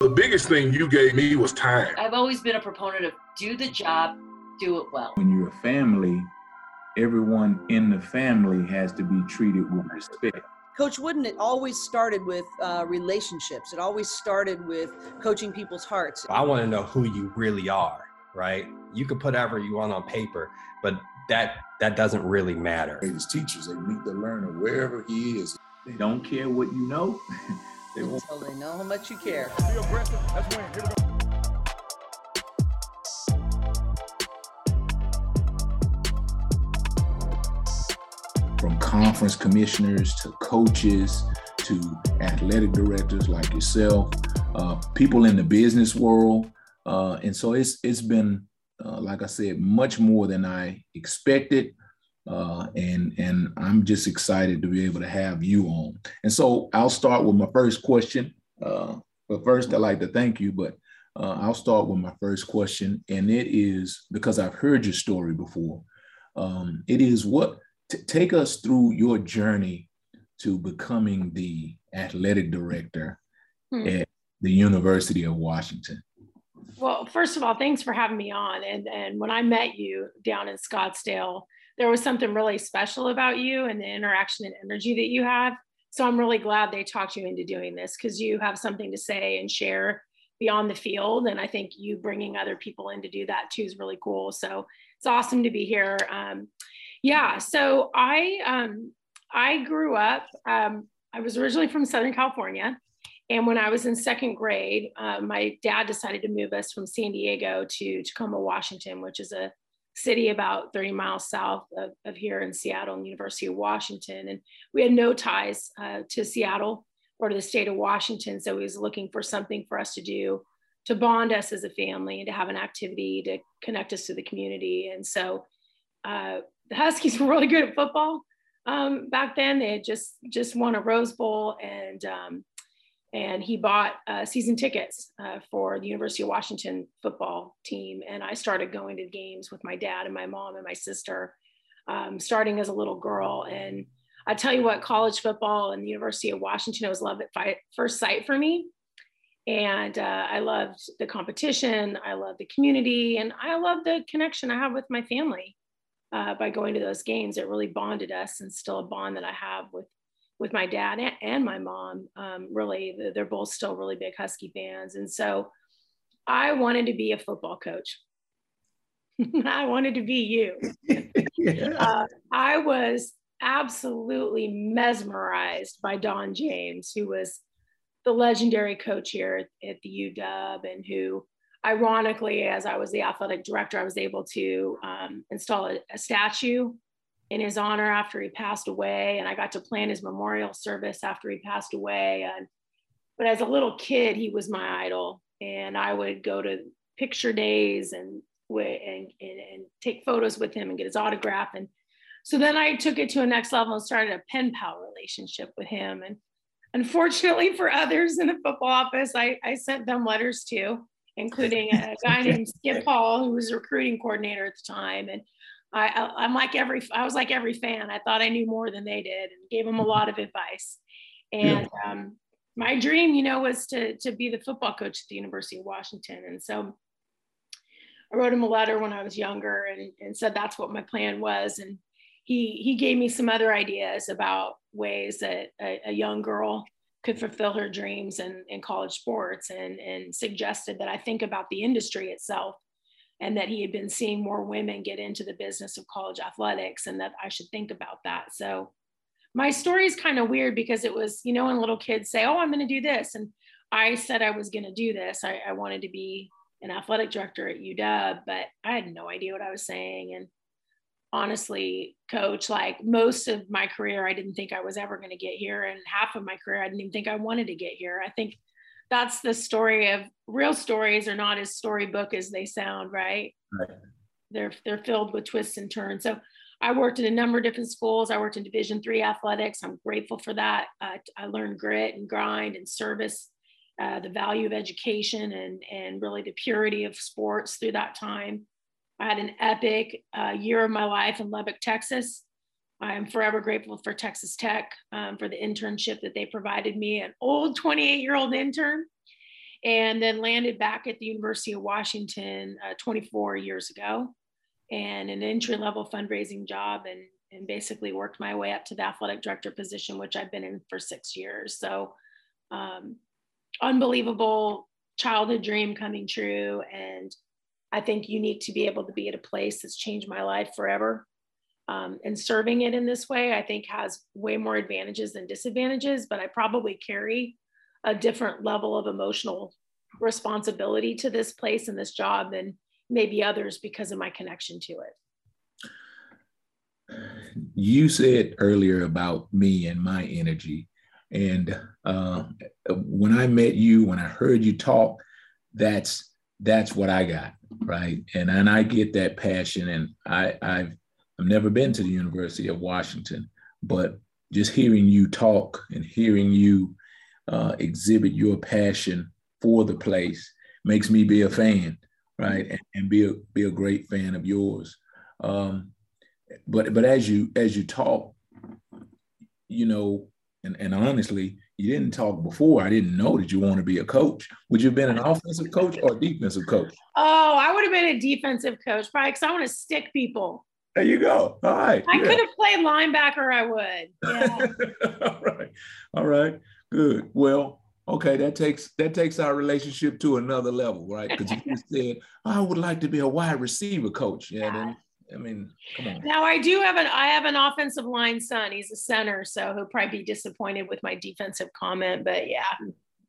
The biggest thing you gave me was time. I've always been a proponent of do the job, do it well. When you're a family, everyone in the family has to be treated with respect. Coach Wooden, it always started with uh, relationships. It always started with coaching people's hearts. I want to know who you really are, right? You can put whatever you want on paper, but that that doesn't really matter. Greatest teachers, they meet the learner wherever he is. They don't care what you know. they won't. Until they know how much you care. Be aggressive. Let's win. Here we go. from conference commissioners to coaches to athletic directors like yourself, uh, people in the business world, uh, and so it's it's been, uh, like I said, much more than I expected, uh, and and I'm just excited to be able to have you on. And so I'll start with my first question. Uh, but first, I'd like to thank you, but uh, I'll start with my first question, and it is because I've heard your story before. Um, it is what T- take us through your journey to becoming the athletic director hmm. at the University of Washington. Well, first of all, thanks for having me on. And, and when I met you down in Scottsdale, there was something really special about you and the interaction and energy that you have. So I'm really glad they talked you into doing this because you have something to say and share beyond the field. And I think you bringing other people in to do that too is really cool. So it's awesome to be here. Um, yeah. So I um, I grew up. Um, I was originally from Southern California, and when I was in second grade, uh, my dad decided to move us from San Diego to Tacoma, Washington, which is a city about 30 miles south of, of here in Seattle, and University of Washington. And we had no ties uh, to Seattle or to the state of Washington, so he was looking for something for us to do to bond us as a family and to have an activity to connect us to the community. And so uh, the Huskies were really good at football um, back then. They had just just won a Rose Bowl, and um, and he bought uh, season tickets uh, for the University of Washington football team. And I started going to games with my dad and my mom and my sister, um, starting as a little girl. And I tell you what, college football and the University of Washington was love at first sight for me. And uh, I loved the competition. I loved the community, and I love the connection I have with my family uh, by going to those games. It really bonded us, and still a bond that I have with with my dad and, my mom. Um, really, they're both still really big Husky fans, and so I wanted to be a football coach. I wanted to be you. yeah. uh, I was absolutely mesmerized by Don James, who was the legendary coach here at, at the UW and who ironically, as I was the athletic director, I was able to um, install a, a, statue in his honor after he passed away, and I got to plan his memorial service after he passed away. And but as a little kid, he was my idol, and I would go to picture days and and, and, and take photos with him and get his autograph. And so then I took it to a next level and started a pen pal relationship with him. And unfortunately for others in the football office, I, I sent them letters too including a guy named Skip Hall, who was a recruiting coordinator at the time. And I, I'm like every, I was like every fan. I thought I knew more than they did and gave them a lot of advice. And yeah. um, my dream, you know, was to, to be the football coach at the University of Washington. And so I wrote him a letter when I was younger and, and said that's what my plan was. And he, he gave me some other ideas about ways that a, a young girl could fulfill her dreams in, in college sports and, and suggested that I think about the industry itself and that he had been seeing more women get into the business of college athletics and that I should think about that. So my story is kind of weird because it was, you know, when little kids say, Oh, I'm going to do this. And I said I was going to do this. I, I wanted to be an athletic director at UW, but I had no idea what I was saying. And honestly, coach, like most of my career, I didn't think I was ever going to get here. And half of my career, I didn't even think I wanted to get here. I think that's the story of real stories are not as storybook as they sound, right? Right. They're, they're filled with twists and turns. So I worked in a number of different schools. I worked in division three athletics. I'm grateful for that. Uh, I learned grit and grind and service, uh, the value of education and, and really the purity of sports through that time. I had an epic uh, year of my life in Lubbock, Texas. I'm forever grateful for Texas Tech um, for the internship that they provided me, an old 28 year old intern. and then landed back at the University of Washington uh, 24 years ago and an entry level fundraising job and, and basically worked my way up to the athletic director position, which I've been in for six years. So, um, unbelievable childhood dream coming true. And I think unique to be able to be at a place that's changed my life forever. Um, and serving it in this way, I think has way more advantages than disadvantages, but I probably carry a different level of emotional responsibility to this place and this job than maybe others because of my connection to it. You said earlier about me and my energy. And uh, when I met you, when I heard you talk, that's that's what I got, right? And and I get that passion. And I I've I've never been to the University of Washington, but just hearing you talk and hearing you uh, exhibit your passion for the place makes me be a fan, right? And, and be a be a great fan of yours. Um, but but as you as you talk, you know, and, and honestly, you didn't talk before. I didn't know that you want to be a coach. Would you have been an offensive coach or defensive coach? Oh, I would have been a defensive coach, probably because I want to stick people. There you go. All right. I yeah. could have played linebacker. I would. Yeah. All right. All right. Good. Well, okay, that takes that takes our relationship to another level, right? Because you said I would like to be a wide receiver coach. Yeah, then I mean, come on. Now I do have an I have an offensive line son. He's a center, so he'll probably be disappointed with my defensive comment. But yeah.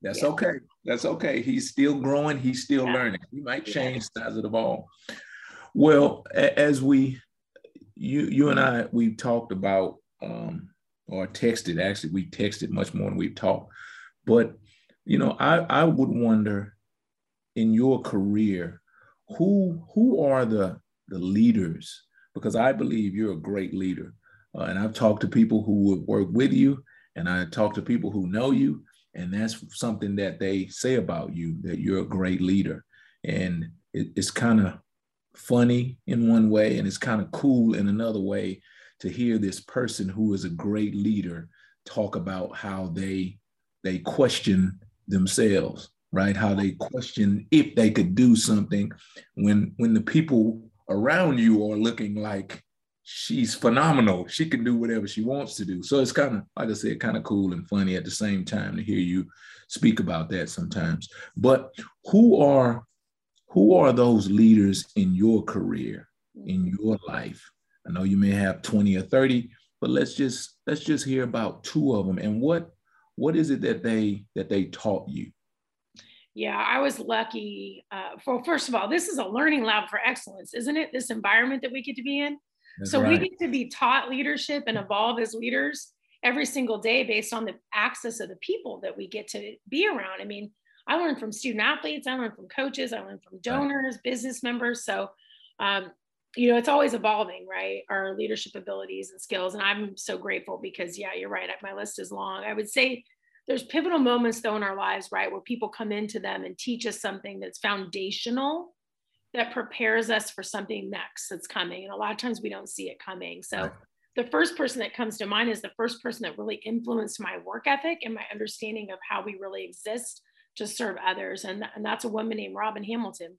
That's yeah. okay. That's okay. He's still growing. He's still yeah. learning. He might change yeah. size of the ball. Well, as we, you you and I—we've talked about um, or texted. Actually, we texted much more than we've talked. But you know, I I would wonder in your career, who who are the the leaders? Because I believe you're a great leader, uh, and I've talked to people who would work with you, and I talk to people who know you, and that's something that they say about you that you're a great leader, and it, it's kind of funny in one way, and it's kind of cool in another way to hear this person who is a great leader talk about how they they question themselves right? How they question if they could do something when when the people around you are looking like she's phenomenal she can do whatever she wants to do. So it's kind of like i said kind of cool and funny at the same time to hear you speak about that sometimes. But who are who are those leaders in your career in your life I know you may have 20 or 30, but let's just let's just hear about two of them and what what is it that they that they taught you? Yeah, I was lucky. Uh, for first of all, this is a learning lab for excellence, isn't it? This environment that we get to be in. That's so right. we get to be taught leadership and evolve as leaders every single day based on the access of the people that we get to be around. I mean, I learned from student athletes, I learned from coaches, I learned from donors, right. business members. So um, you know, it's always evolving, right? Our leadership abilities and skills. And I'm so grateful because, yeah, you're right. My list is long. I would say there's pivotal moments, though, in our lives, right, where people come into them and teach us something that's foundational that prepares us for something next that's coming. And a lot of times we don't see it coming. So, the first person that comes to mind is the first person that really influenced my work ethic and my understanding of how we really exist to serve others. And, and that's a woman named Robin Hamilton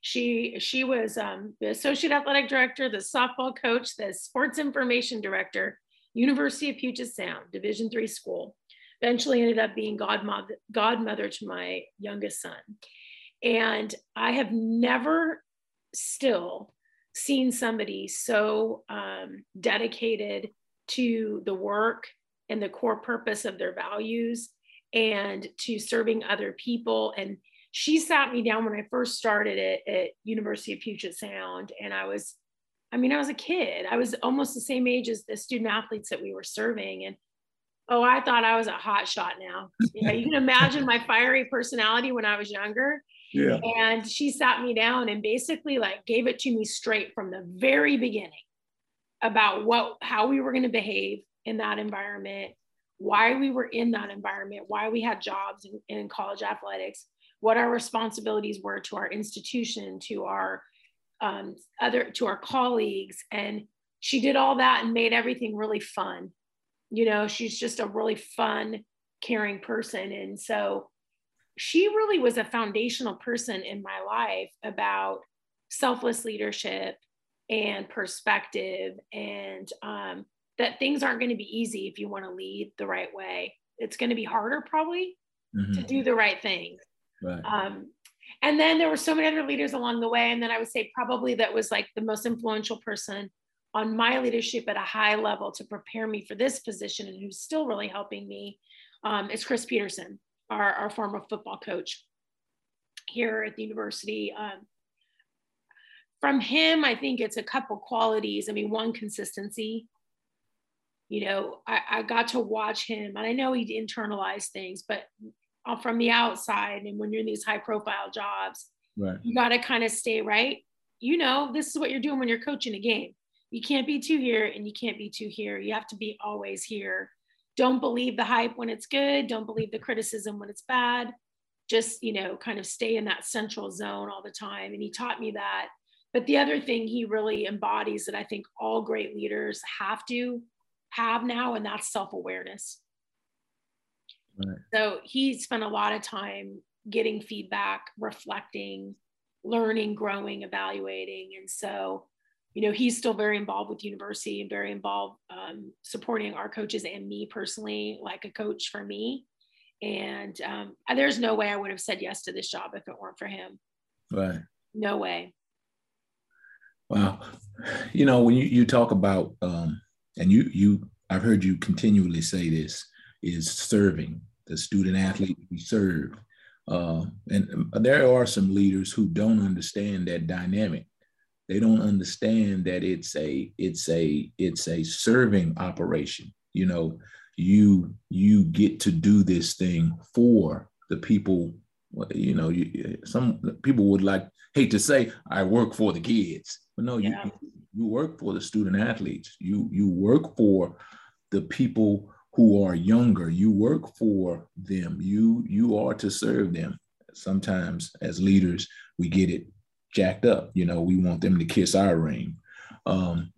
she she was um, the associate athletic director, the softball coach, the sports information director, University of Puget Sound, Division three school. Eventually ended up being godmother, godmother to my youngest son. And I have never still seen somebody so um, dedicated to the work and the core purpose of their values and to serving other people and she sat me down when I first started it at University of Puget Sound, and I was, I mean, I was a kid. I was almost the same age as the student athletes that we were serving, and oh, I thought I was a hot shot now. You, know, you can imagine my fiery personality when I was younger. Yeah. And she sat me down and basically like gave it to me straight from the very beginning about what how we were going to behave in that environment, why we were in that environment, why we had jobs in, in college athletics, what our responsibilities were to our institution, to our um, other, to our colleagues. And she did all that and made everything really fun. You know, she's just a really fun, caring person. And so she really was a foundational person in my life about selfless leadership and perspective and um, that things aren't going to be easy if you want to lead the right way it's going to be harder probably mm-hmm. to do the right thing. right. um, and then there were so many other leaders along the way and then i would say probably that was like the most influential person on my leadership at a high level to prepare me for this position and who's still really helping me um, is chris Petersen, our, our former football coach here at the university. Um, from him, I think it's a couple qualities. I mean, one, consistency. You know, I, I got to watch him, and I know he internalized things, but from the outside, and when you're in these high profile jobs, right. you got to kind of stay right. You know, this is what you're doing when you're coaching a game. You can't be too here and you can't be too here. You have to be always here don't believe the hype when it's good don't believe the criticism when it's bad just you know kind of stay in that central zone all the time and he taught me that but the other thing he really embodies that i think all great leaders have to have now and that's self-awareness right. so he spent a lot of time getting feedback reflecting learning growing evaluating and so you know, he's still very involved with university and very involved um, supporting our coaches and me personally, like a coach for me. And um, there's no way I would have said yes to this job if it weren't for him. Right. No way. Wow. You know, when you, you talk about, um, and you, you, I've heard you continually say this is serving the student athlete we serve. Uh, and there are some leaders who don't understand that dynamic they don't understand that it's a it's a it's a serving operation you know you you get to do this thing for the people you know you, some people would like hate to say i work for the kids but no yeah. you you work for the student athletes you you work for the people who are younger you work for them you you are to serve them sometimes as leaders we get it jacked up. You know, we want them to kiss our ring. Um,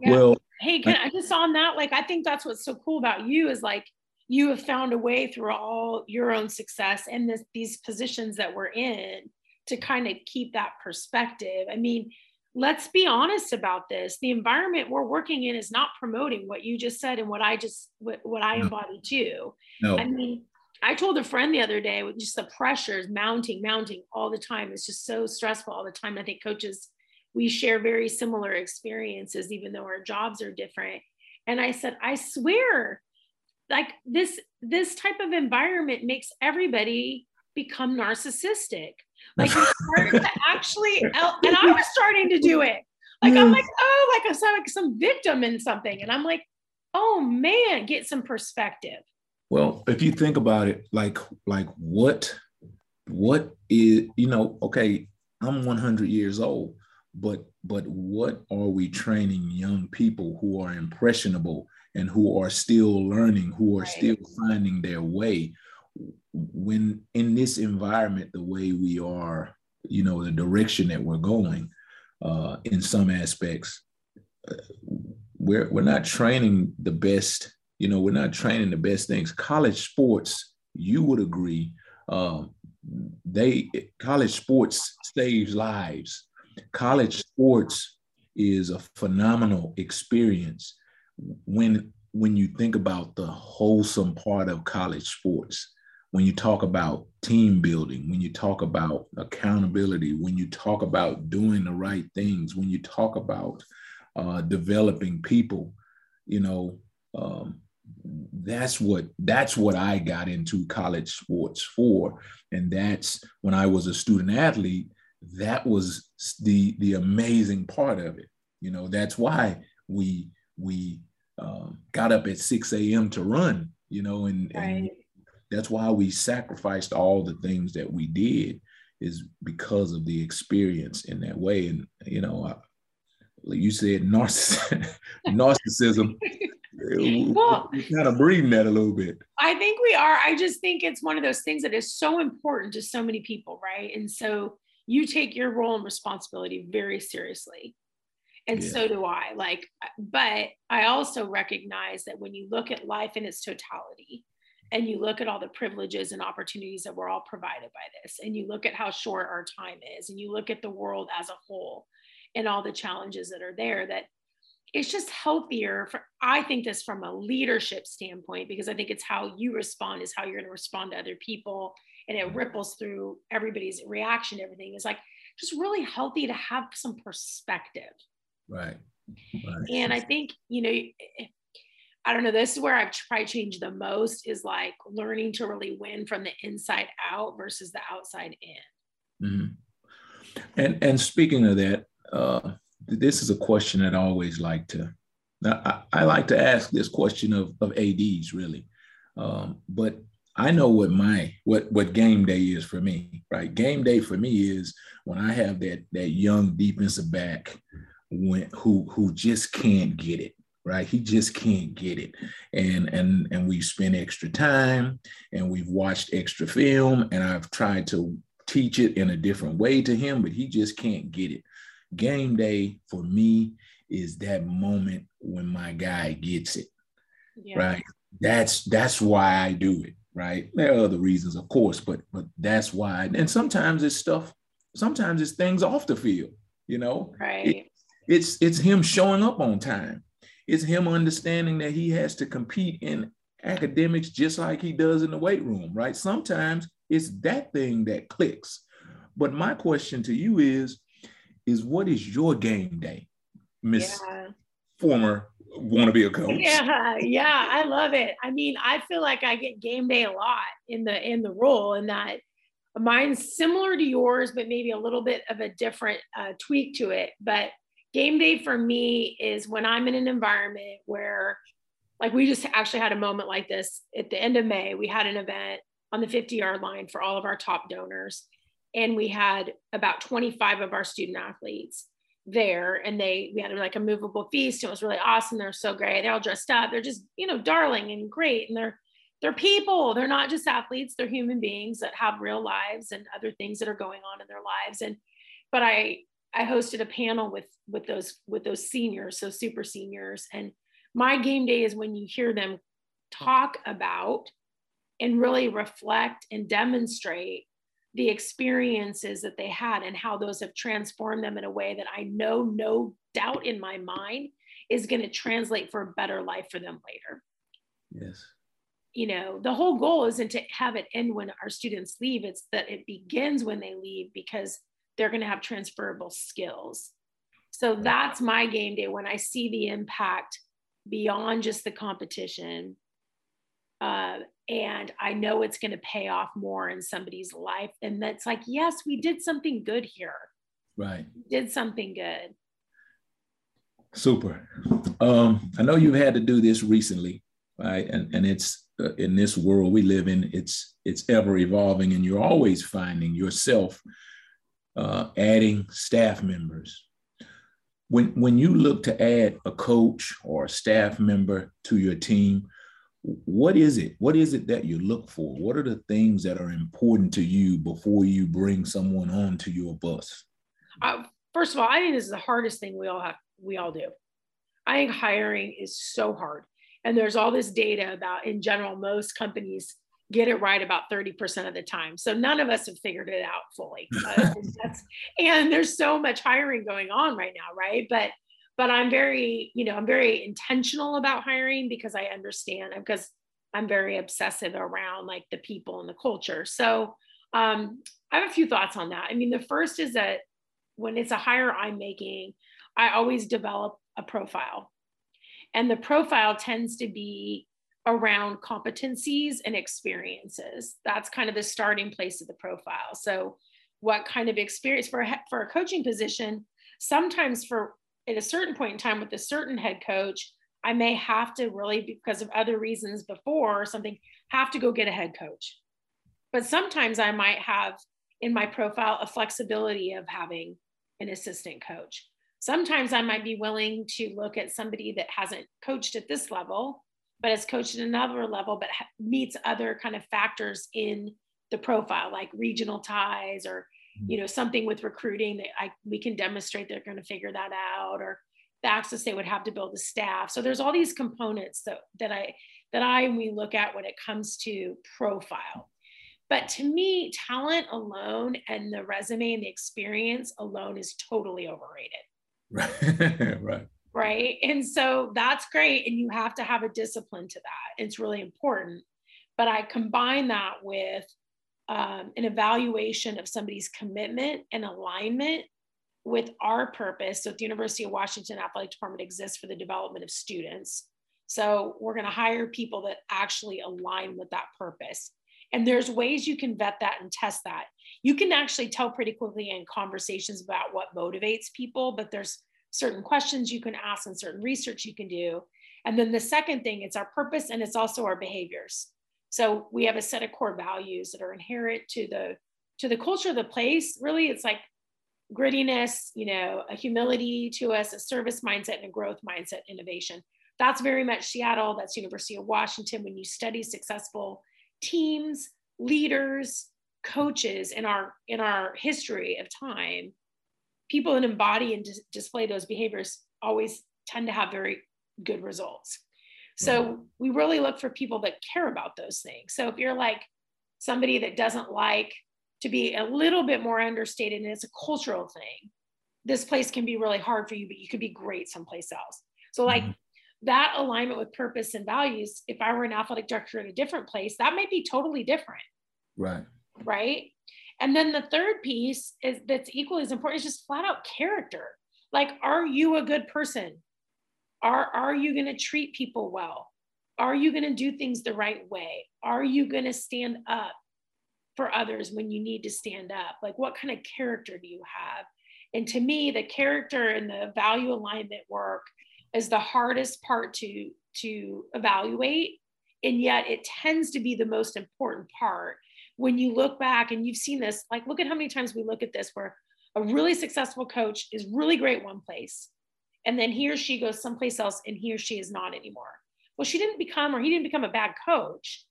yeah. Well, hey, can I just on that? Like, I think that's what's so cool about you is like you have found a way through all your own success and this, these positions that we're in to kind of keep that perspective. I mean, let's be honest about this. The environment we're working in is not promoting what you just said and what I just what, what I embody too. No. I mean, I told a friend the other day with just the pressures mounting, mounting all the time. It's just so stressful all the time. I think coaches, we share very similar experiences, even though our jobs are different. And I said, I swear, like this, this type of environment makes everybody become narcissistic. Like you start to actually, and I was starting to do it. Like I'm like, oh, like I'm like some victim in something. And I'm like, oh man, get some perspective. Well, if you think about it, like like what what is you know, okay, I'm 100 years old, but but what are we training young people who are impressionable and who are still learning, who are right. still finding their way when in this environment the way we are, you know, the direction that we're going uh, in some aspects, uh, we're we're not training the best you know, we're not training the best things. College sports, you would agree, um, they college sports saves lives. College sports is a phenomenal experience when when you think about the wholesome part of college sports when you talk about team building, when you talk about accountability, when you talk about doing the right things, when you talk about uh, developing people, you know, um, that's what that's what I got into college sports for, and that's when I was a student athlete. That was the the amazing part of it. You know, that's why we we um, got up at 6 a.m. to run. You know, and, right. and that's why we sacrificed all the things that we did is because of the experience in that way. And you know, I, like you said, narcissism, narcissism well, we're kind of breeding that a little bit. I think we are. I just think it's one of those things that is so important to so many people, right? And so you take your role and responsibility very seriously. And yeah. so do I. Like, but I also recognize that when you look at life in its totality and you look at all the privileges and opportunities that we're all provided by this and you look at how short our time is and you look at the world as a whole and all the challenges that are there that it's just healthier for i think this from a leadership standpoint because i think it's how you respond is how you're going to respond to other people and it ripples through everybody's reaction everything. Is like just really healthy to have some perspective. Right, right. and i think you know eh, I don't know. This is where I've tried to change the most is like learning to really win from the inside out versus the outside in. Mm-hmm. And and speaking of that, uh, this is a question that I always like to. I, I like to ask this question of of ads really, um, but I know what my what what game day is for me. Right, game day for me is when I have that that young defensive back when who who just can't get it right? He just can't get it. And and and we've spent extra time and we've watched extra film and i've tried to teach it in a different way to him but he just can't get it. Game day for me is that moment when my guy gets it yeah. right? That's that's why i do it right? There are other reasons of course but but that's why. And sometimes it's stuff sometimes it's things off the field you know? Right. It, it's it's him showing up on time it's him understanding that he has to compete in academics just like he does in the weight room, right? Sometimes it's that thing that clicks. But my question to you is, is what is your game day, Miss yeah. former want to be a coach? Yeah, yeah, I love it. I mean, I feel like I get game day a lot in the in the role, and that mine's similar to yours, but maybe a little bit of a different uh, tweak to it. But game day for me is when I'm in an environment where, like, we just actually had a moment like this at the end of May. We had an event on the 50 yard line for all of our top donors. And we had about 25 of our student athletes there and they we had like a movable feast. It was really awesome. They're so great. They're all dressed up. They're just you know darling and great and they're they're people. They're not just athletes. They're human beings that have real lives and other things that are going on in their lives. And but i I hosted a panel with with those with those seniors, so super seniors, and my game day is when you hear them talk about and really reflect and demonstrate the experiences that they had and how those have transformed them in a way that I know no doubt in my mind is going to translate for a better life for them later. Yes. You know, the whole goal isn't to have it end when our students leave, it's that it begins when they leave because they're going to have transferable skills. So that's my game day when I see the impact beyond just the competition. Uh, and I know it's going to pay off more in somebody's life. And that's like, yes, we did something good here. Right. We did something good. Super. Um, I know you've had to do this recently, right? And and it's uh, in this world we live in, it's it's ever evolving, and you're always finding yourself uh, adding staff members. When, when you look to add a coach or a staff member to your team, what is it? What is it that you look for? What are the things that are important to you before you bring someone on to your bus? Uh, first of all, I think this is the hardest thing we all have. We all do. I think hiring is so hard, and there's all this data about, in general, most companies get it right about 30% of the time. So none of us have figured it out fully. Uh, and there's so much hiring going on right now, right? But but I'm very, you know, I'm very intentional about hiring because I understand because I'm very obsessive around like the people and the culture. So um, I have a few thoughts on that. I mean, the first is that when it's a hire I'm making, I always develop a profile. And the profile tends to be around competencies and experiences. That's kind of the starting place of the profile. So, what kind of experience for a, for a coaching position? Sometimes, for at a certain point in time with a certain head coach, I may have to really, because of other reasons before something, have to go get a head coach. But sometimes I might have in my profile a flexibility of having an assistant coach. Sometimes I might be willing to look at somebody that hasn't coached at this level but has coached at another level, but meets other kind of factors in the profile, like regional ties or mm-hmm. you know something with recruiting that I we can demonstrate they're going to figure that out, or the access they would have to build the staff. So there's all these components that that I that I and we look at when it comes to profile. But to me, talent alone and the resume and the experience alone is totally overrated. Right. right. Right. And so that's great. And you have to have a discipline to that. It's really important. But I combine that with um, an evaluation of somebody's commitment and alignment with our purpose. So, the University of Washington Athletic Department exists for the development of students. So, we're going to hire people that actually align with that purpose. And there's ways you can vet that and test that. You can actually tell pretty quickly in conversations about what motivates people, but there's certain questions you can ask and certain research you can do. And then the second thing, it's our purpose and it's also our behaviors. So we have a set of core values that are inherent to the to the culture of the place. Really, it's like grittiness, you know, a humility to us, a service mindset, and a growth mindset, innovation. That's very much Seattle. That's University of Washington. When you study successful teams, leaders, coaches in our in our history of time, people that embody and dis- display those behaviors always tend to have very good results. So we really look for people that care about those things. So if you're like somebody that doesn't like to be a little bit more understated and it's a cultural thing, this place can be really hard for you, but you could be great someplace else. So like mm-hmm. that alignment with purpose and values, if I were an athletic director at a different place, that might be totally different. Right. Right. And then the third piece is that's equally as important is just flat out character. Like, are you a good person? Are, are you going to treat people well? Are you going to do things the right way? Are you going to stand up for others when you need to stand up? Like, what kind of character do you have? And to me, the character and the value alignment work is the hardest part to, to evaluate. And yet, it tends to be the most important part when you look back and you've seen this. Like, look at how many times we look at this where a really successful coach is really great one place and then he or she goes someplace else and he or she is not anymore well she didn't become or he didn't become a bad coach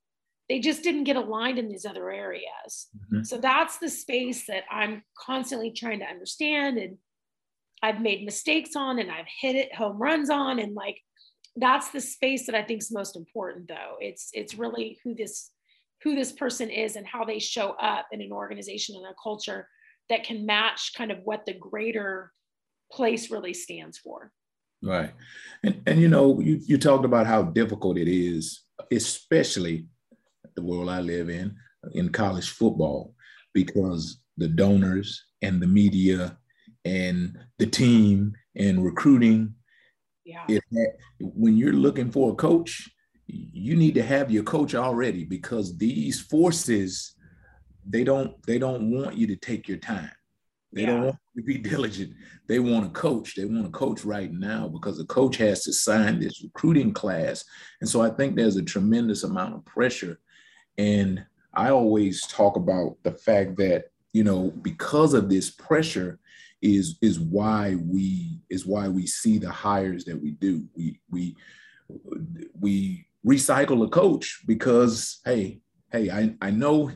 they just didn't get aligned in these other areas mm-hmm. so that's the space that i'm constantly trying to understand and i've made mistakes on and i've hit it home runs on and like that's the space that i think is most important though it's it's really who this who this person is and how they show up in an organization and a culture that can match kind of what the greater place really stands for. Right. And, and you know, you, you talked about how difficult it is, especially the world I live in, in college football, because the donors and the media and the team and recruiting. Yeah. It, when you're looking for a coach, you need to have your coach already because these forces they don't they don't want you to take your time they yeah. don't want to be diligent. They want to coach. They want to coach right now because the coach has to sign this recruiting class. And so I think there's a tremendous amount of pressure. And I always talk about the fact that, you know, because of this pressure is is why we is why we see the hires that we do. We we we recycle a coach because hey, hey, I, I know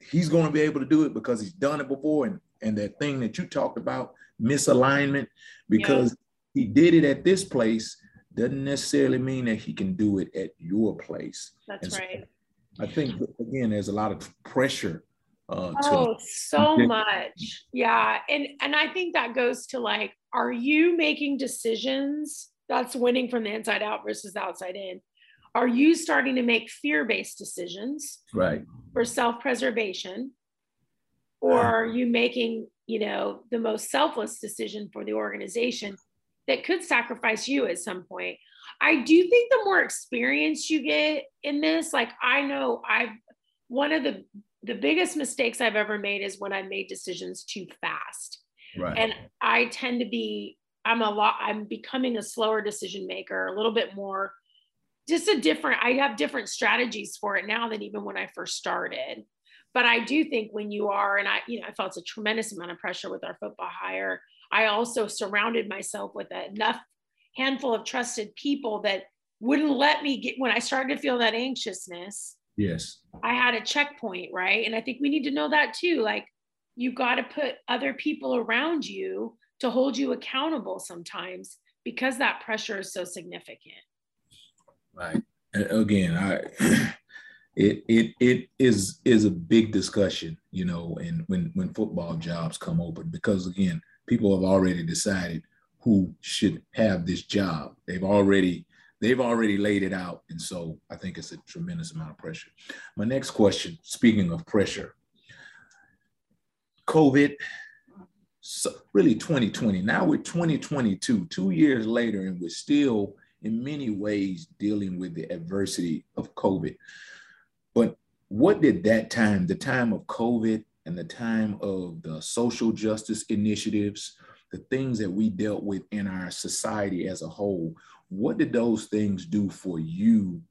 he's going to be able to do it because he's done it before and and that thing that you talked about, misalignment, because yeah. he did it at this place doesn't necessarily mean that he can do it at your place. That's so right. I think again, there's a lot of pressure. Uh, oh, so much. Yeah, and and I think that goes to like, are you making decisions that's winning from the inside out versus the outside in? Are you starting to make fear-based decisions? Right. For self-preservation or are you making you know the most selfless decision for the organization that could sacrifice you at some point i do think the more experience you get in this like i know i've one of the the biggest mistakes i've ever made is when i made decisions too fast right. and i tend to be i'm a lot i'm becoming a slower decision maker a little bit more just a different i have different strategies for it now than even when i first started but I do think when you are, and I, you know, I felt a tremendous amount of pressure with our football hire. I also surrounded myself with enough handful of trusted people that wouldn't let me get when I started to feel that anxiousness. Yes. I had a checkpoint, right? And I think we need to know that too. Like you got to put other people around you to hold you accountable sometimes because that pressure is so significant. Right. again, I it it it is is a big discussion, you know, and when when football jobs come open, because again, people have already decided who should have this job. They've already they've already laid it out, and so I think it's a tremendous amount of pressure. My next question, speaking of pressure, COVID, so really 2020. Now we're 2022, two years later, and we're still in many ways dealing with the adversity of COVID. But what did that time, the time of COVID and the time of the social justice initiatives, the things that we dealt with in our society as a whole, what did those things do for you?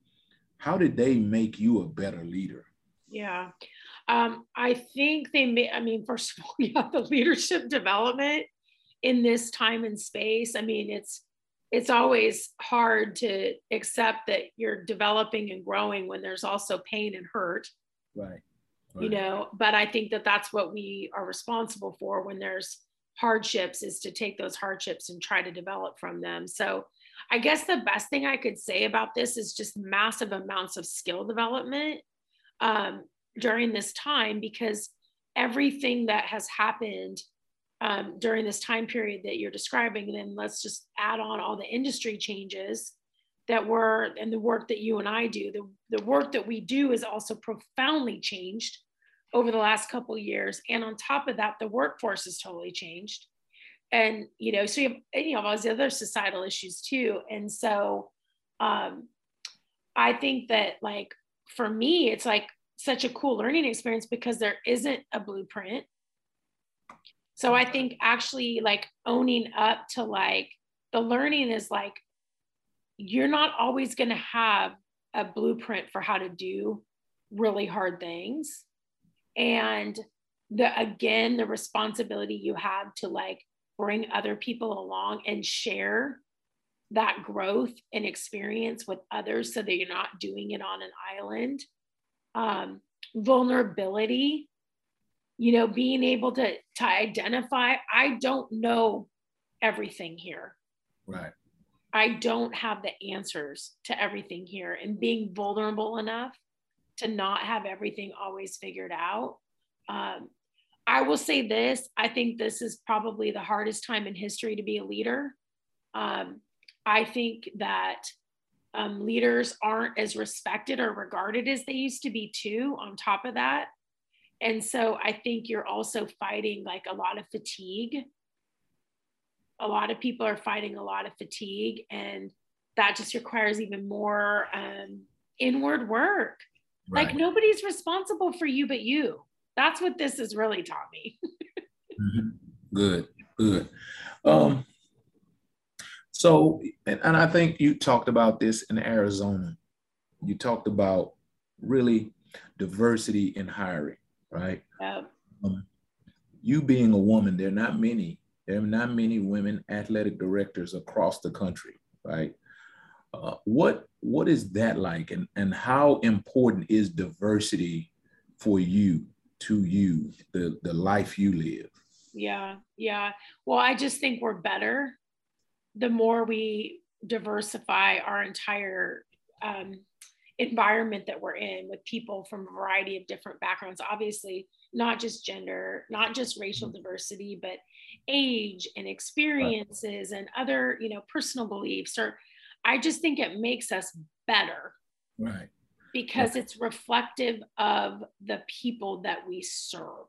How did they make you a better leader? Yeah. Um, I think they may, I mean, first of all, yeah, the leadership development in this time and space. I mean, it's it's always hard to accept that you're developing and growing when there's also pain and hurt right, right. you know? But i think that that's what we are responsible for when there's hardships is to take those hardships and try to develop from them. So i guess the best thing i could say about this is just massive amounts of skill development um, during this time because everything that has happened um, during this time period that you're describing. And then let's just add on all the industry changes that were and the work that you and I do. The, the work that we do is also profoundly changed over the last couple years. And on top of that, the workforce has totally changed. And you know, so you have you all these other societal issues too. And so um, I think that like for me, it's like such a cool learning experience because there isn't a blueprint so I think actually like owning up to like the learning is like you're not always going to have a blueprint for how to do really hard things. And the again, the responsibility you have to like bring other people along and share that growth and experience with others so that you're not doing it on an island. Um, vulnerability you know being able to to identify i don't know everything here. Right. I don't have the answers to everything here. And being vulnerable enough to not have everything always figured out um, i will say this i think this is probably the hardest time in history to be a leader. Um, i think that um, leaders aren't as respected or regarded as they used to be too on top of that and so I think you're also fighting like a lot of fatigue. A lot of people are fighting a lot of fatigue, and that just requires even more um, inward work. Right. Like nobody's responsible for you but you. That's what this has really taught me. mm-hmm. Good, good. Um, so, and, and I think you talked about this in Arizona. You talked about really diversity in hiring right? Yeah. Um, you being a woman, there are not many, there are not many women athletic directors across the country, right? Uh, what what is that like, and and how important is diversity for you, to you, the the life you live? Yeah, yeah. Well, I just think we're better the more we diversify our entire um, environment that we're in with people from a variety of different backgrounds obviously not just gender not just racial mm-hmm. diversity but age and experiences right. and other you know personal beliefs or i just think it makes us better. Right. Because right. it's reflective of the people that we serve.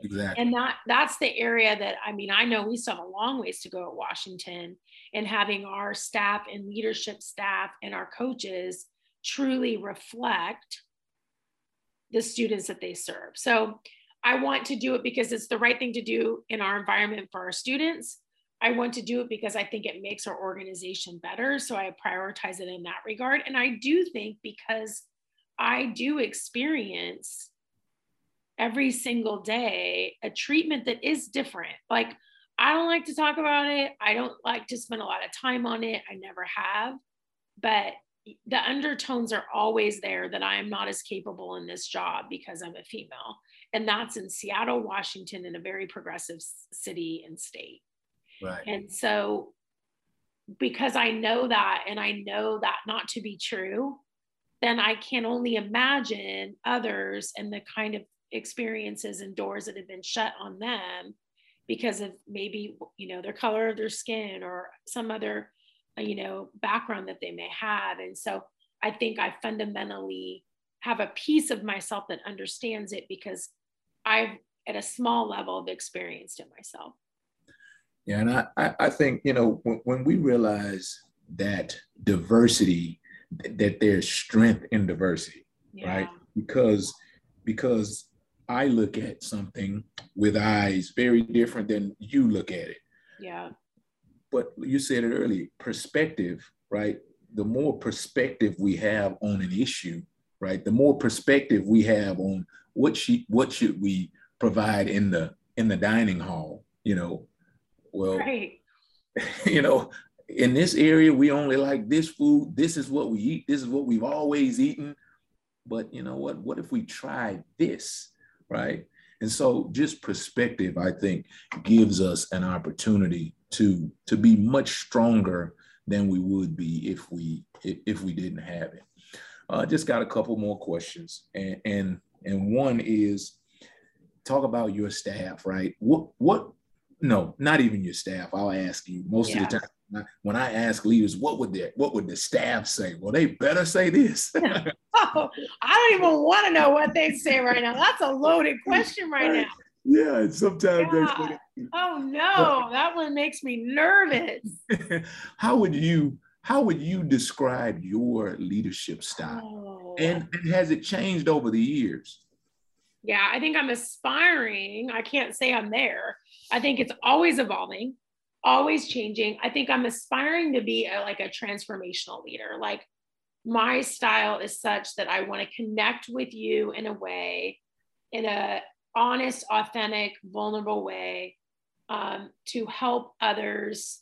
Exactly. And that that's the area that i mean i know we still have a long ways to go at washington and having our staff and leadership staff and our coaches truly reflect the students that they serve. So I want to do it because it's the right thing to do in our environment for our students. I want to do it because I think it makes our organization better. So I prioritize it in that regard. And I do think because I do experience every single day a treatment that is different. Like, I don't like to talk about it. I don't like to spend a lot of time on it. I never have. But the undertones are always there that I am not as capable in this job because I'm a female. And that's in Seattle, Washington, in a very progressive city and state. Right. And so because I know that and I know that not to be true, then I can only imagine others and the kind of experiences and doors that have been shut on them because of maybe you know their color of their skin or some other you know background that they may have and so i think i fundamentally have a piece of myself that understands it because i've at a small level have experienced it myself yeah and i i think you know when, when we realize that diversity that there's strength in diversity yeah. right because because I look at something with eyes very different than you look at it. Yeah. But you said it earlier, perspective, right? The more perspective we have on an issue, right? The more perspective we have on what she what should we provide in the in the dining hall, you know. Well, right. you know, in this area, we only like this food. This is what we eat. This is what we've always eaten. But you know what? What if we tried this? right? And so just perspective, I think, gives us an opportunity to to be much stronger than we would be if we if we didn't have it. I uh, just got a couple more questions, and and and one is talk about your staff, right? What what? No, not even your staff. I'll ask you most yeah. of the time when I ask leaders, what would their what would the staff say? Well, they better say this. oh, I don't even want to know what they say right now. That's a loaded question right now. Yeah, sometimes yeah. they Oh no, that one makes me nervous. how would you how would you describe your leadership style? Oh. And, and has it changed over the years? Yeah, I think I'm aspiring. I can't say I'm there. I think it's always evolving always changing. I think I'm aspiring to be a, like a transformational leader. Like my style is such that I want to connect with you in a way, in a honest, authentic, vulnerable way, um, to help others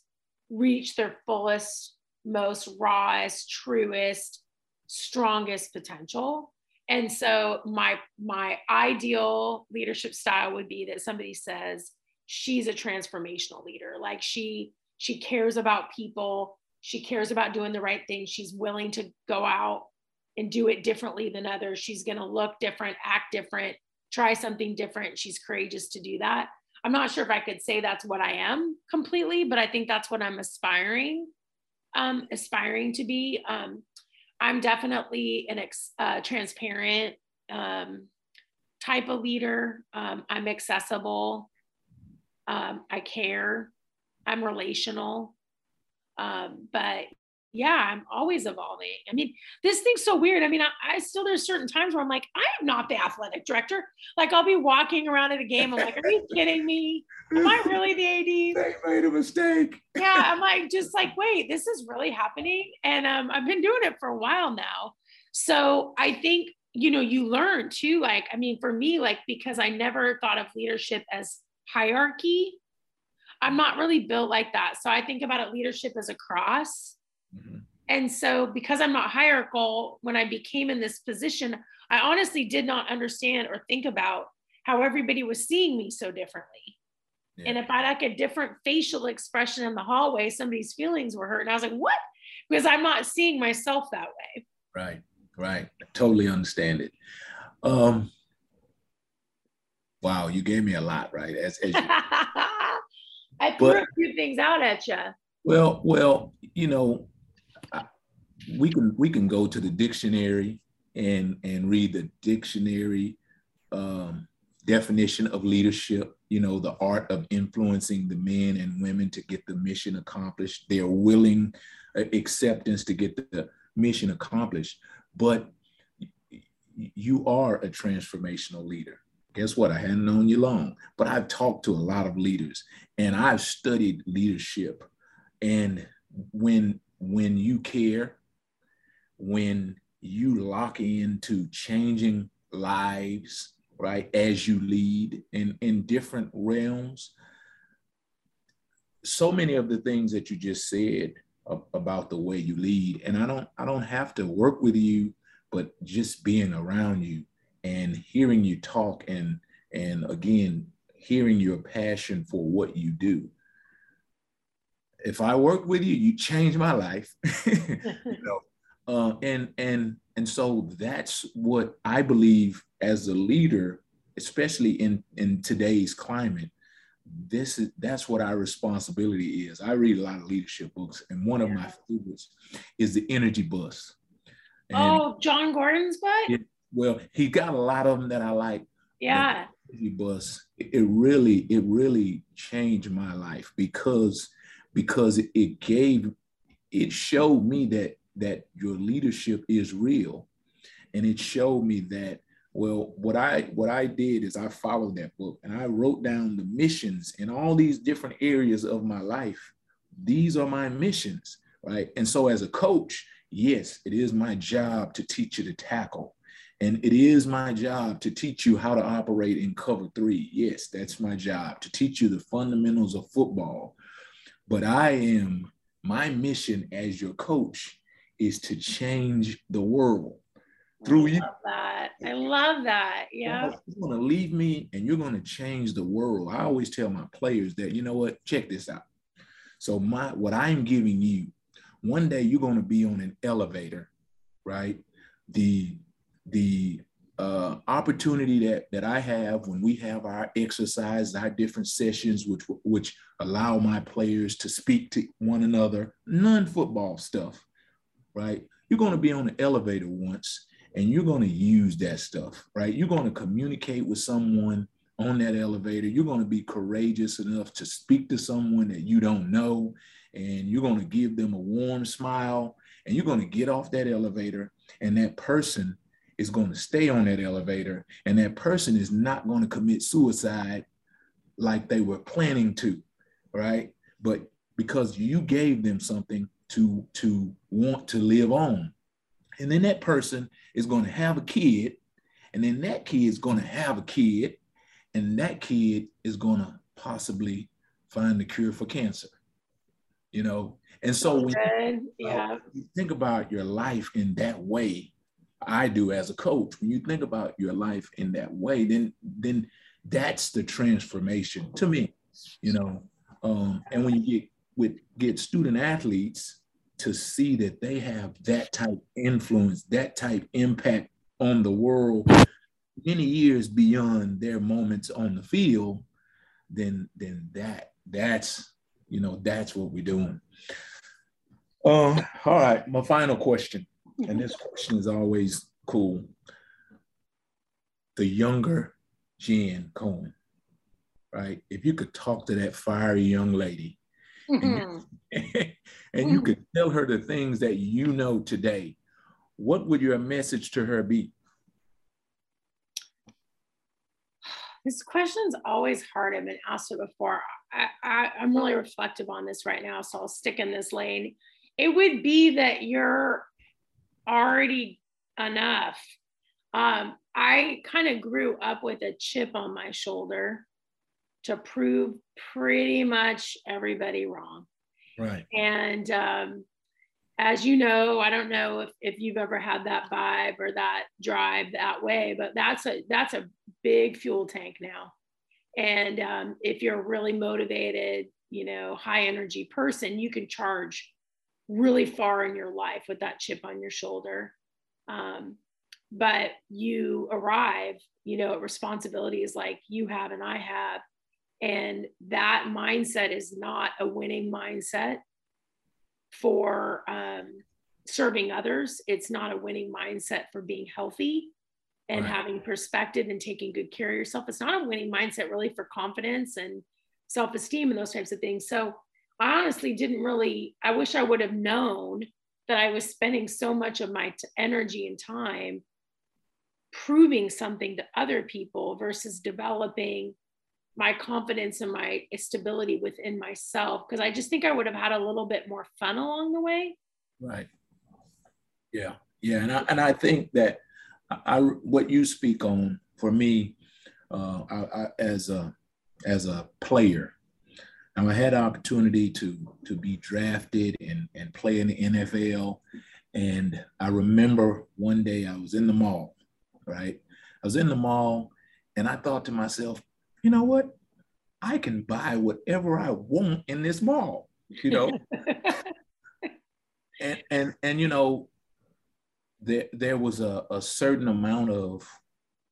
reach their fullest, most rawest, truest, strongest potential. And so my my ideal leadership style would be that somebody says, she's a transformational leader. Like she she cares about people. She cares about doing the right thing. She's willing to go out and do it differently than others. She's going to look different act different try something different. She's courageous to do that i'm not sure if i could say that's what i am completely but i think that's what i'm aspiring um, aspiring to be um, i'm definitely an ex, uh, transparent um, type of leader um, i'm accessible um, I care. I'm relational. Um, but yeah, I'm always evolving. I mean, this thing's so weird. I mean, I, I, still there's certain times where I'm like, I am not the athletic director. Like I'll be walking around at a game. I'm like, are you kidding me? Am I really the AD? They made a mistake. yeah, I'm like, just like, wait, this is really happening. And um, I've been doing it for a while now. So I think, you know, you learn too. Like, I mean, for me, like, because I never thought of leadership as hierarchy. I'm not really built like that. So I think about it leadership as a cross. Mm-hmm. And so because I'm not hierarchical, when I became in this position, I honestly did not understand or think about how everybody was seeing me so differently. Yeah. And if I like a different facial expression in the hallway, somebody's feelings were hurt. And I was like, what? Because I'm not seeing myself that way. Right, right. I totally understand it. Um, Wow, you gave me a lot, right? As, as you, I threw but, a few things out at you. Well, well, you know, we can we can go to the dictionary and and read the dictionary um, definition of leadership. You know, the art of influencing the men and women to get the mission accomplished. Their willing uh, acceptance to get the mission accomplished. But you are a transformational leader guess what? I hadn't known you long, but I've talked to a lot of leaders and I've studied leadership. And when when you care, when you lock into changing lives, right, as you lead in, in different realms, so many of the things that you just said about the way you lead, and I don't I don't have to work with you, but just being around you and hearing you talk and and again hearing your passion for what you do if I work with you, you change my life. you know, uh, and and and so that's what I believe as a leader, especially in in today's climate. This is that's what our responsibility is. I read a lot of leadership books, and one of my favorites is the Energy Bus. And oh, Jon Gordon's book. It, well, he got a lot of them that I like. Yeah. Energy Bus. It really, it really changed my life because because it gave, it showed me that that your leadership is real, and it showed me that well what i what i did is i followed that book and i wrote down the missions in all these different areas of my life. These are my missions right? And so as a coach yes it is my job to teach you to tackle. And it is my job to teach you how to operate in cover three. Yes that's my job to teach you the fundamentals of football. But I am, my mission as your coach is to change the world through you. that. I love that. Yeah. You're going to leave me and you're going to change the world. I always tell my players that, you know what, check this out. So my what I'm giving you, one day you're going to be on an elevator, right? The the uh, opportunity that that I have when we have our exercise, our different sessions, which which allow my players to speak to one another, non-football stuff, right? You're going to be on the elevator once, and you're going to use that stuff, right? You're going to communicate with someone on that elevator. You're going to be courageous enough to speak to someone that you don't know, and you're going to give them a warm smile, and you're going to get off that elevator, and that person is going to stay on that elevator and that person is not going to commit suicide like they were planning to right but because you gave them something to to want to live on and then that person is going to have a kid and then that kid is going to have a kid and that kid is going to possibly find the cure for cancer you know and so when you, yeah. you think about your life in that way I do as a coach. When you think about your life in that way, then then that's the transformation to me, you know. Um, and when you get with get student athletes to see that they have that type influence, that type impact on the world many years beyond their moments on the field, then then that that's you know that's what we're doing. Uh, all right, my final question and this question is always cool. The younger Jen Cohen, right? If you could talk to that fiery young lady mm-hmm. and, you, and you could tell her the things that you know today, what would your message to her be? This question's always hard. I've been asked it before. I, I, I'm really reflective on this right now, so I'll stick in this lane. It would be that you're already enough. Um, I kind of grew up with a chip on my shoulder to prove pretty much everybody wrong. Right. And um, as you know, I don't know if, if you've ever had that vibe or that drive that way, but that's a that's a big fuel tank now. And um, if you're a really motivated, you know, high energy person, you can charge really far in your life with that chip on your shoulder. Um, but you arrive, you know, at responsibilities like you have and I have. And that mindset is not a winning mindset for um, serving others. It's not a winning mindset for being healthy and right. having perspective and taking good care of yourself. It's not a winning mindset really for confidence and self esteem and those types of things. So I honestly didn't really, I wish I would have known that I was spending so much of my t- energy and time proving something to other people versus developing my confidence and my stability within myself. Because I just think I would have had a little bit more fun along the way. Right. Yeah. Yeah. And I, and I think that I, what you speak on for me uh, I, I, as a as a player now I had the opportunity to to be drafted and and play in the NFL, and I remember one day I was in the mall, right? I was in the mall, and I thought to myself, you know what? I can buy whatever I want in this mall. you know. and and and you know, there there was a, a certain amount of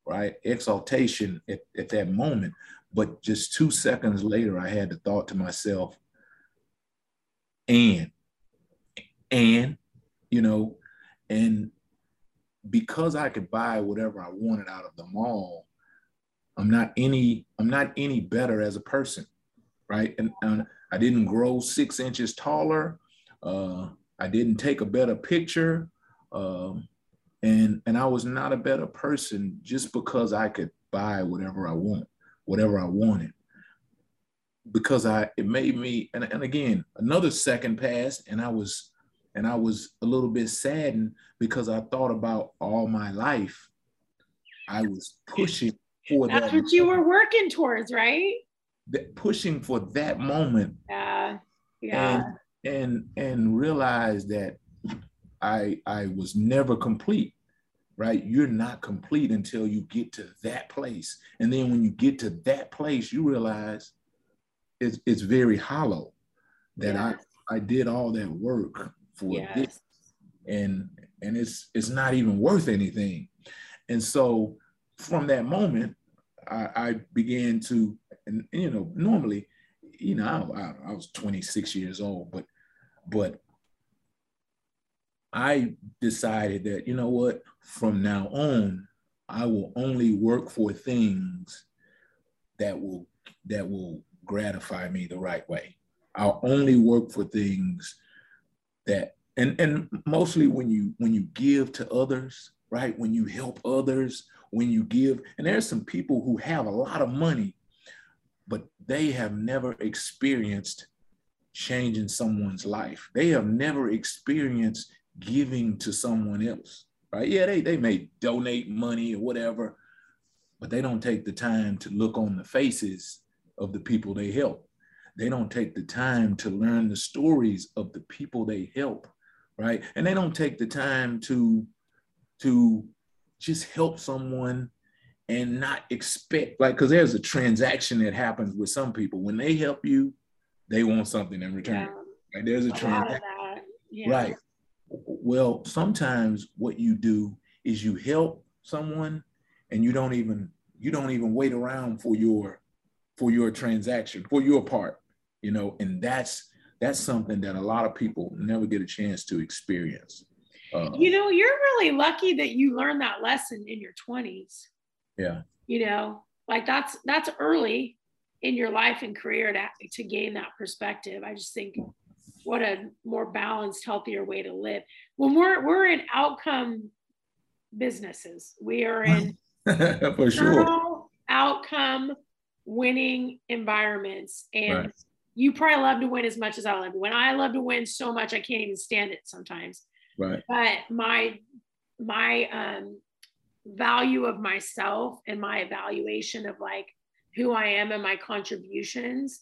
right exaltation at, at that moment. But just two seconds later, I had the thought to myself, and and you know, and because I could buy whatever I wanted out of the mall, I'm not any I'm not any better as a person, right? And, and I didn't grow six inches taller. Uh, I didn't take a better picture, um, and and I was not a better person just because I could buy whatever I want, whatever I wanted. Because I it made me and, and again another second passed and I was and I was a little bit saddened because I thought about all my life. I was pushing for That's that. what you were working towards, right? that- pushing for that moment Yeah. Yeah. and and and realize that I I was never complete. Right? You're not complete until you get to that place. And then when you get to that place, you realize it's it's very hollow that Yes. I I did all that work for Yes. this and and it's it's not even worth anything and so from that moment i, I began to and you know normally you know I, I, I was 26 years old but but i decided that you know what from now on i will only work for things that will that will gratify me the right way. I'll only work for things that and and mostly when you when you give to others right? When you help others when you give and there's some people who have a lot of money but they have never experienced changing someone's life. They have never experienced giving to someone else right? Yeah they, they may donate money or whatever but they don't take the time to look on the faces of the people they help. They don't take the time to learn the stories of the people they help right? And they don't take the time to to just help someone and not expect like because there's a transaction that happens with some people when they help you they want something in return Yeah. like there's a A transaction. Yeah. right well sometimes what you do is you help someone and you don't even you don't even wait around for your for your transaction for your part you know and that's that's something that a lot of people never get a chance to experience uh, You know, you're really lucky that you learned that lesson in your 20s. yeah You know, like that's that's early in your life and career to, to gain that perspective. I just think what a more balanced, healthier way to live. When we're we're in outcome businesses, we are in for sure outcome winning environments and Right. you probably love to win as much as i love to win i love to win so much i can't even stand it sometimes right but my my um value of myself and my evaluation of like who i am and my contributions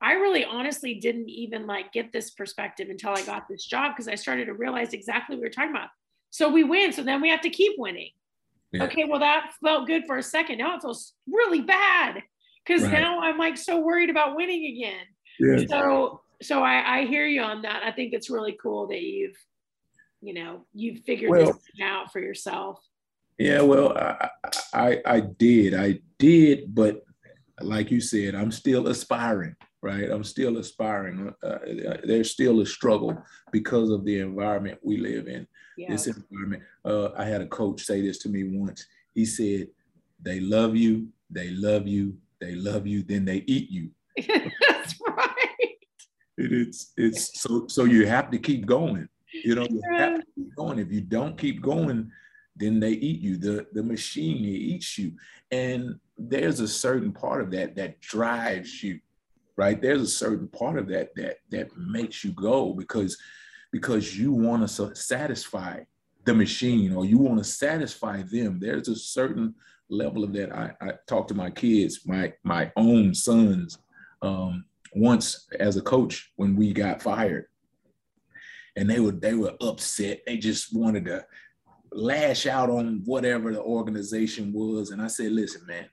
i really honestly didn't even like get this perspective until i got this job because i started to realize exactly what we were talking about so we win so then we have to keep winning Yeah. okay well that felt good for a second now it feels really bad because Right. now i'm like so worried about winning again yeah. so so I, I hear you on that i think it's really cool that you've you know you've figured Well- this out for yourself Yeah, well, I, I I did, I did, but like you said, I'm still aspiring, right? I'm still aspiring. Uh, there's still a struggle because of the environment we live in. yeah This environment. Uh, I had a coach say this to me once. He said, "They love you, they love you, they love you, then they eat you." that's right It, it's it's so so you have to keep going. You know, you have to keep going. If you don't keep going, then they eat you. The the machine eats you. And there's a certain part of that that drives you, right? There's a certain part of that that that makes you go because because you want to satisfy the machine or you want to satisfy them. There's a certain level of that. I, I talk to my kids, my my own sons, um, once as a coach when we got fired, and they were they were upset. They just wanted to lash out on whatever the organization was. And I said, listen, man,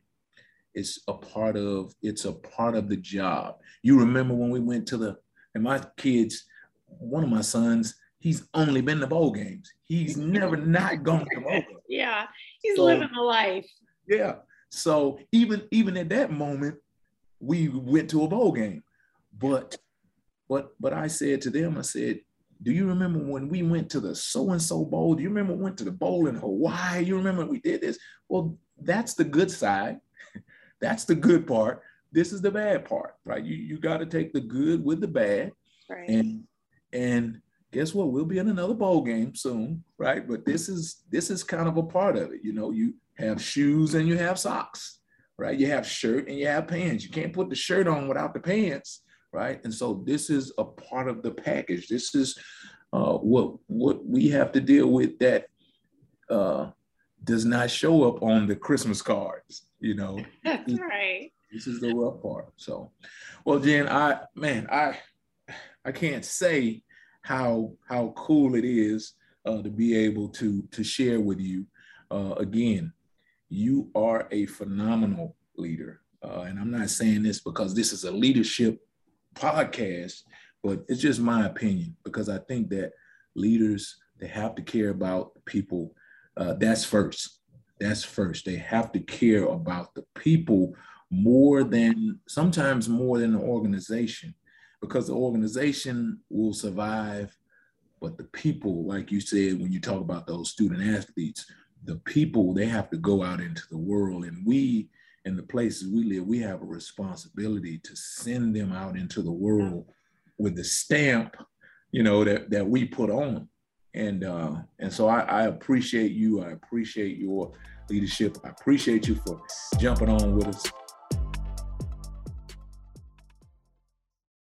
it's a part of it's a part of the job. You remember when we went to the And my kids, one of my sons, he's only been to bowl games. He's never not gone to bowl games. Yeah, he's So- living the life. Yeah. So even even at that moment, we went to a bowl game. But but but I said to them, I said, do you remember when we went to the so-and-so bowl? Do you remember we went to the bowl in Hawaii? You remember we did this? Well, that's the good side. That's the good part. This is the bad part, right? You you got to take the good with the bad. Right. And and guess what? We'll be in another bowl game soon, right? But this is this is kind of a part of it. You know, you have shoes and you have socks, right? You have shirt and you have pants. You can't put the shirt on without the pants, right? And so this is a part of the package. This is uh, what what we have to deal with that uh, does not show up on the Christmas cards. You know, That's right. this is the rough part. So, well, Jen, I man, I I can't say how how cool it is uh, to be able to to share with you. Uh, again, you are a phenomenal leader, uh, and I'm not saying this because this is a leadership podcast, but it's just my opinion because I think that leaders they have to care about people. Uh, that's first. That's first. They have to care about the people more than sometimes more than the organization because the organization will survive but the people like you said when you talk about those student athletes the people they have to go out into the world and we in the places we live we have a responsibility to send them out into the world with the stamp you know that that we put on. And uh and so I, I appreciate you. I appreciate your leadership. I appreciate you for jumping on with us